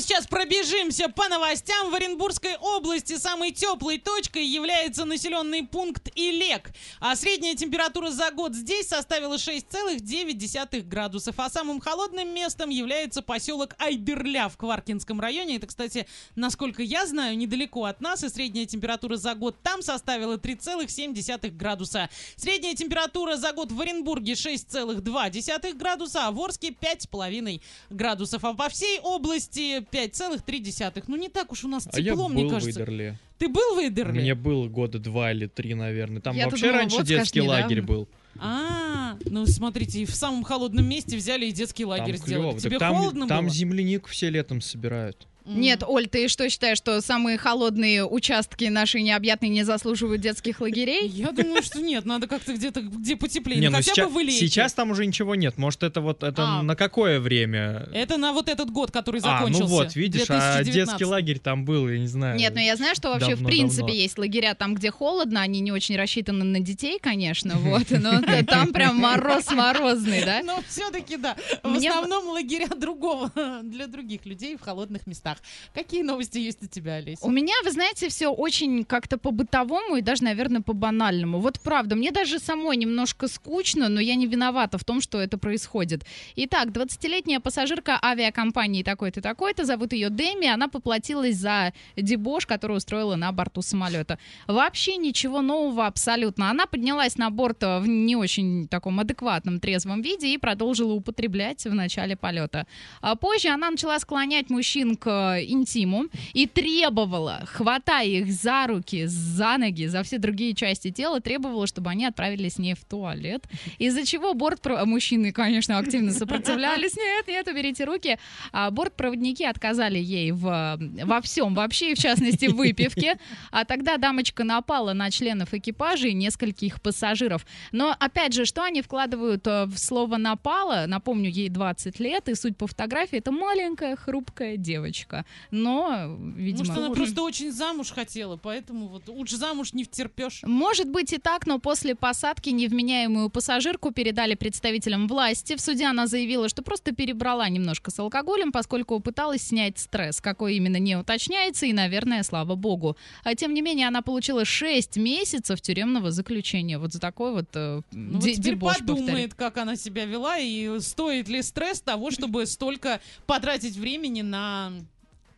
сейчас пробежимся по новостям. В Оренбургской области самой теплой точкой является населенный пункт Илек. А средняя температура за год здесь составила 6,9 градусов. А самым холодным местом является поселок Айберля в Кваркинском районе. Это, кстати, насколько я знаю, недалеко от нас. И средняя температура за год там составила 3,7 градуса. Средняя температура за год в Оренбурге 6,2 градуса, а в Орске 5,5 градусов. А по всей области 5,3. Ну не так уж у нас А я тепло, был мне в кажется. Идерле. Ты был в Эдерле? Мне было года два или три, наверное. Там Я-то вообще думала, раньше вот, скажешь, детский лагерь недавно. был. А, ну смотрите, и в самом холодном месте взяли и детский лагерь Там сделали. клёво. Тебе Так там, холодно там было? землянику все летом собирают. Нет, Оль, ты что считаешь, что самые холодные участки нашей необъятной не заслуживают детских лагерей? Я думаю, что нет, надо как-то где-то, где потеплее. Не, ну, ну хотя сейчас, бы в сейчас там уже ничего нет. Может, это вот это А. на какое время? Это на вот этот год, который а, закончился. ну вот, видишь, а 2019. детский лагерь там был, я не знаю. Нет, ну я знаю, что вообще в принципе есть лагеря там, где холодно, они не очень рассчитаны на детей, конечно, вот, но там прям мороз морозный, да? Но все-таки да. В основном лагеря другого для других людей в холодных местах. Какие новости есть у тебя, Олеся? У меня, вы знаете, все очень как-то по-бытовому и даже, наверное, по-банальному. Вот правда, мне даже самой немножко скучно, но я не виновата в том, что это происходит. Итак, 20-летняя пассажирка авиакомпании такой-то, такой-то, зовут ее Дэми, она поплатилась за дебош, который устроила на борту самолета. Вообще ничего нового абсолютно. Она поднялась на борт э, в не очень таком адекватном трезвом виде и продолжила употреблять в начале полета. А позже она начала склонять мужчин к э, интиму и требовала, хватая их за руки, за ноги, за все другие части тела, требовала, чтобы они отправились с ней в туалет. Из-за чего борт... Мужчины, конечно, активно сопротивлялись. Нет, нет, уберите руки. А бортпроводники отказали ей в, во всем вообще, в частности в выпивке. А тогда дамочка напала на членов экипажа и нескольких пассажиров. Но, опять же, что они вкладывают э, в слово «напала»? Напомню, ей 20 лет, и суть по фотографии — это маленькая хрупкая девочка. Но, видимо... Может, она просто очень замуж хотела, поэтому вот лучше замуж не втерпешь. Может быть и так, но после посадки невменяемую пассажирку передали представителям власти. В суде она заявила, что просто перебрала немножко с алкоголем, поскольку пыталась снять стресс. Какой именно не уточняется, и, наверное, слава богу. А тем не менее, она получила 6 месяцев тюремного заключения. Вот за такой вот э, Ну, вот де- теперь дебош, повторю. подумает, как она себя вела, и стоит ли стресс того, чтобы столько потратить времени на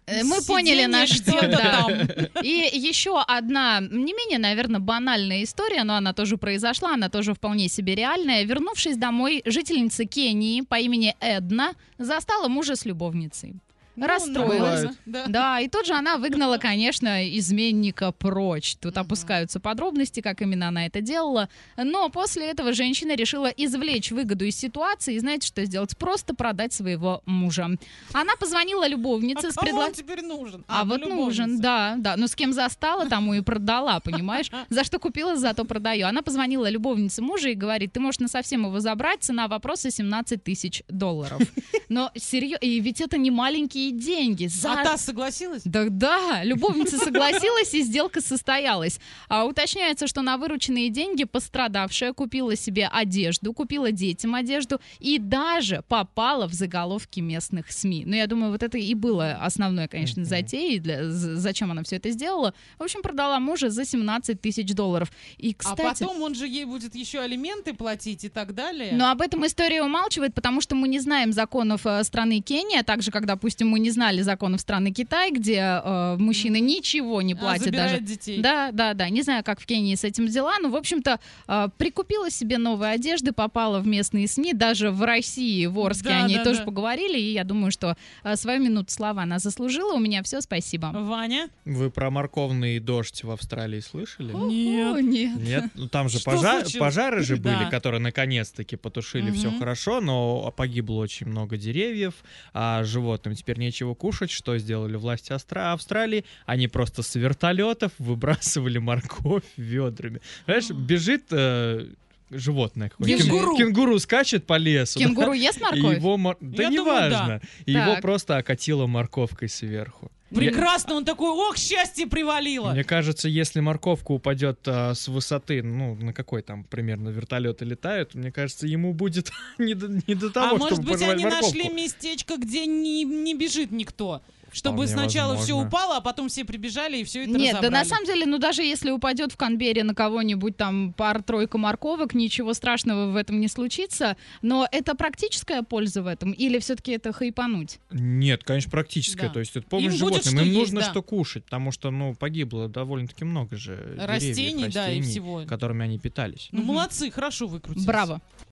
Э, Мы поняли сидение наш где-то да. там. И еще одна, не менее, наверное, банальная история, но она тоже произошла, она тоже вполне себе реальная. Вернувшись домой, жительница Кении по имени Эдна застала мужа с любовницей. Ну, Расстроилась. Да. Да, и тут же она выгнала, конечно, изменника прочь. Тут Мгм. опускаются подробности, как именно она это делала. Но после этого женщина решила извлечь выгоду из ситуации и знаете, что сделать? Просто продать своего мужа. Она позвонила любовнице А с кому он предложением... теперь нужен? А, вот ну, нужен, любовница. да, да. Ну, с кем застала, тому и продала, понимаешь? За что купила, зато продаю. Она позвонила любовнице мужа и говорит, ты можешь на совсем его забрать, цена вопроса 17 тысяч долларов. Но серьезно, и ведь это не маленькие деньги. За... А та согласилась? Да, да, любовница согласилась, и сделка состоялась. А уточняется, что на вырученные деньги пострадавшая купила себе одежду, купила детям одежду и даже попала в заголовки местных СМИ. Ну, я думаю, вот это и было основной, конечно, затеей, для, зачем она все это сделала. В общем, продала мужа за 17 тысяч долларов. И, кстати... А потом он же ей будет еще алименты платить и так далее. Но об этом история умалчивает, потому что мы не знаем законов э, страны Кения, так же, как, допустим, мы не знали законов страны Китай, где э, мужчины ничего не А, платят забирает даже. детей. Да, да, да. Не знаю, как в Кении с этим дела, но, в общем-то, э, прикупила себе новые одежды, попала в местные СМИ, даже в России, в Орске Да, о ней да, тоже да. поговорили, и я думаю, что э, свою минуту слава она заслужила. У меня все, спасибо. Ваня? Вы про морковный дождь в Австралии слышали? Нет. О, нет. Нет, ну там же Что пожа- случилось? пожары же были, Да. которые наконец-таки потушили все Мгм. хорошо, но погибло очень много деревьев, а животным теперь нечего кушать. Что сделали власти Астра- Австралии? Они просто с вертолетов выбрасывали морковь ведрами. Знаешь, бежит э, животное какое-то. Кенгуру. Кенгуру скачет по лесу. да, Кенгуру ест и морковь? его мор- Да неважно. И его просто окатило морковкой сверху. Прекрасно, он такой, ох, счастье привалило. Мне кажется, если морковка упадет а, с высоты, ну, на какой там примерно вертолеты летают, мне кажется, ему будет не до, не до того, а может чтобы быть, пожевать они морковку. нашли местечко, где не, не бежит никто. Чтобы Вполне сначала все возможно. упало, а потом все прибежали и все это Нет, да на разобрали. самом деле, ну даже если упадет в Канберре на кого-нибудь там пар-тройка морковок, ничего страшного в этом не случится. Но это практическая польза в этом? Или все-таки это хайпануть? Нет, конечно, практическое. Да. То есть это помощь Им будет животным. что Им есть, нужно да. что кушать, потому что, ну, погибло довольно-таки много же Растений, деревьев, да, и растений, всего. которыми они питались. Ну, Мгм. молодцы, хорошо выкрутились. Браво.